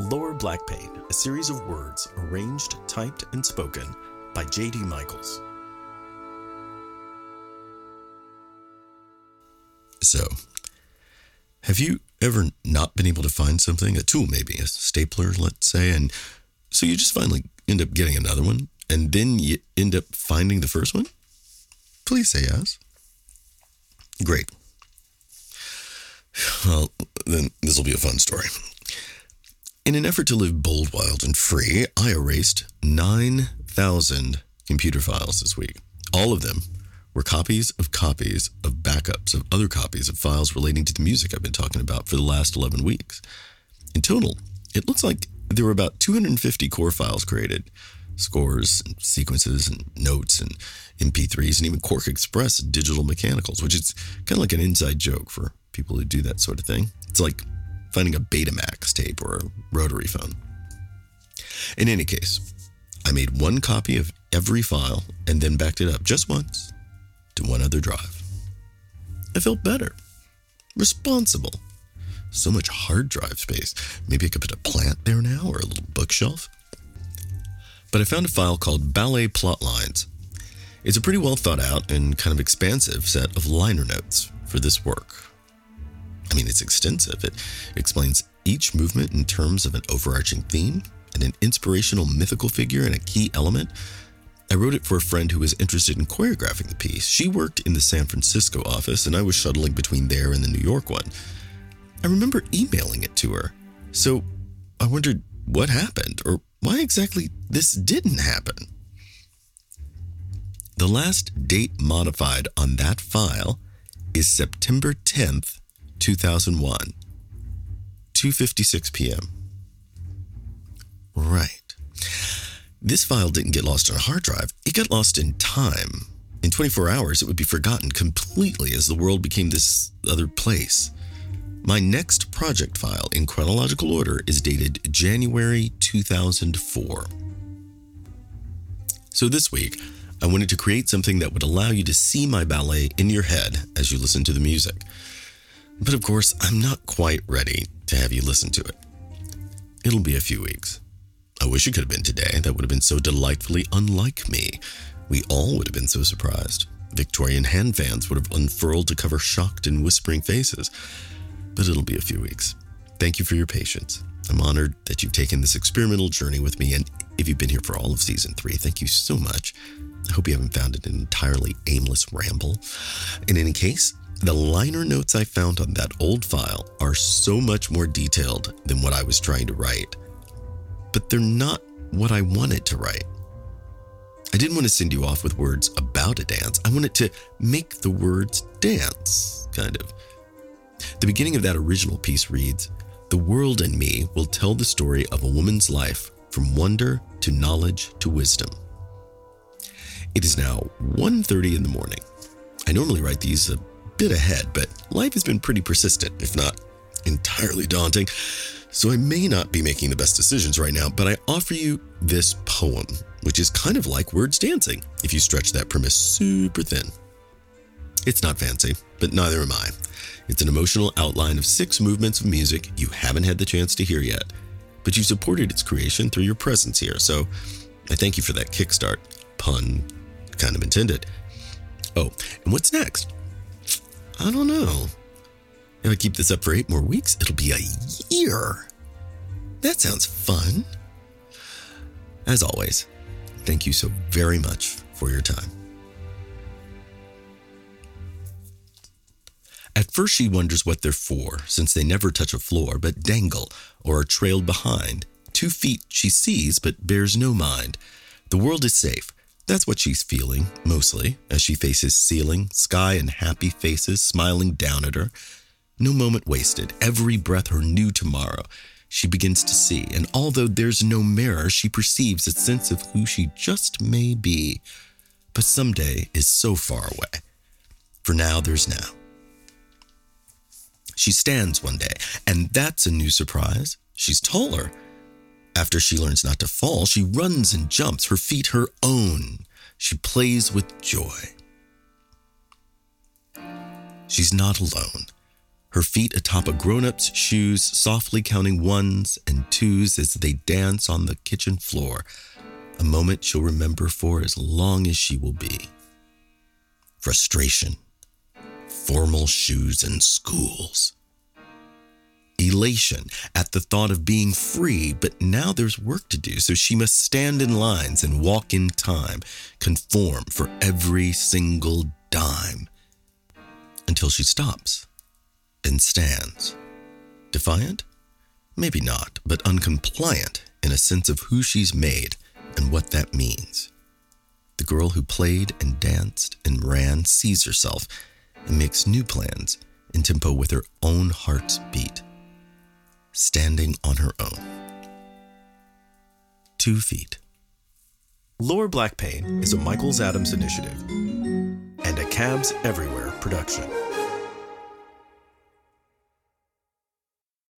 Lower Blackpain, a series of words arranged, typed, and spoken by J.D. Michaels. So, have you ever not been able to find something, a tool maybe, a stapler, let's say, and so you just finally end up getting another one, and then you end up finding the first one? Please say yes. Great. Well, then this will be a fun story. In an effort to live bold, wild, and free, I erased 9,000 computer files this week. All of them were copies of copies of backups of other copies of files relating to the music I've been talking about for the last 11 weeks. In total, it looks like there were about 250 core files created scores, and sequences, and notes, and MP3s, and even QuarkXPress digital mechanicals, which is kind of like an inside joke for people who do that sort of thing. It's like finding a Betamax tape or a rotary phone. In any case, I made one copy of every file and then backed it up just once to one other drive. I felt better, responsible. So much hard drive space. Maybe I could put a plant there now or a little bookshelf. But I found a file called Ballet Plotlines. It's a pretty well thought out and kind of expansive set of liner notes for this work. I mean, it's extensive. It explains each movement in terms of an overarching theme and an inspirational mythical figure and a key element. I wrote it for a friend who was interested in choreographing the piece. She worked in the San Francisco office, and I was shuttling between there and the New York one. I remember emailing it to her. So I wondered what happened or why exactly this didn't happen. The last date modified on that file is September 10th, 2001, 2:56 p.m. Right. This file didn't get lost on a hard drive. It got lost in time. In 24 hours, it would be forgotten completely as the world became this other place. My next project file in chronological order is dated January 2004. So this week, I wanted to create something that would allow you to see my ballet in your head as you listen to the music. But of course, I'm not quite ready to have you listen to it. It'll be a few weeks. I wish it could have been today. That would have been so delightfully unlike me. We all would have been so surprised. Victorian hand fans would have unfurled to cover shocked and whispering faces. But it'll be a few weeks. Thank you for your patience. I'm honored that you've taken this experimental journey with me, and if you've been here for all of season three, thank you so much. I hope you haven't found it an entirely aimless ramble. In any case, the liner notes I found on that old file are so much more detailed than what I was trying to write. But they're not what I wanted to write. I didn't want to send you off with words about a dance. I wanted to make the words dance, kind of. The beginning of that original piece reads The world and me will tell the story of a woman's life from wonder to knowledge to wisdom. It is now 1:30 in the morning. I normally write these bit ahead, but life has been pretty persistent, if not entirely daunting. So I may not be making the best decisions right now, but I offer you this poem, which is kind of like words dancing if you stretch that premise super thin. It's not fancy, but neither am I. It's an emotional outline of six movements of music you haven't had the chance to hear yet, but you supported its creation through your presence here, so I thank you for that kickstart. Pun kind of intended. Oh, and what's next? I don't know. If I keep this up for eight more weeks, it'll be a year. That sounds fun. As always, thank you so very much for your time. At first, she wonders what they're for, since they never touch a floor but dangle or are trailed behind. Two feet she sees but bears no mind. The world is safe. That's what she's feeling, mostly, as she faces ceiling, sky, and happy faces smiling down at her. No moment wasted, every breath her new tomorrow. She begins to see, and although there's no mirror, she perceives a sense of who she just may be. But someday is so far away. For now, there's now. She stands one day, and that's a new surprise. She's taller. After she learns not to fall, she runs and jumps, her feet her own. She plays with joy. She's not alone. her feet atop a grown up's shoes, softly counting ones and twos as they dance on the kitchen floor. A moment she'll remember for as long as she will be. Frustration, formal shoes and schools. Elation at the thought of being free, but now there's work to do, so she must stand in lines and walk in time, conform for every single dime until she stops and stands. Defiant? Maybe not, but uncompliant in a sense of who she's made and what that means. The girl who played and danced and ran sees herself and makes new plans in tempo with her own heart's beat, standing on her own. Two feet. Lower Black Pain is a Michaels Adams initiative and a Cabs Everywhere production.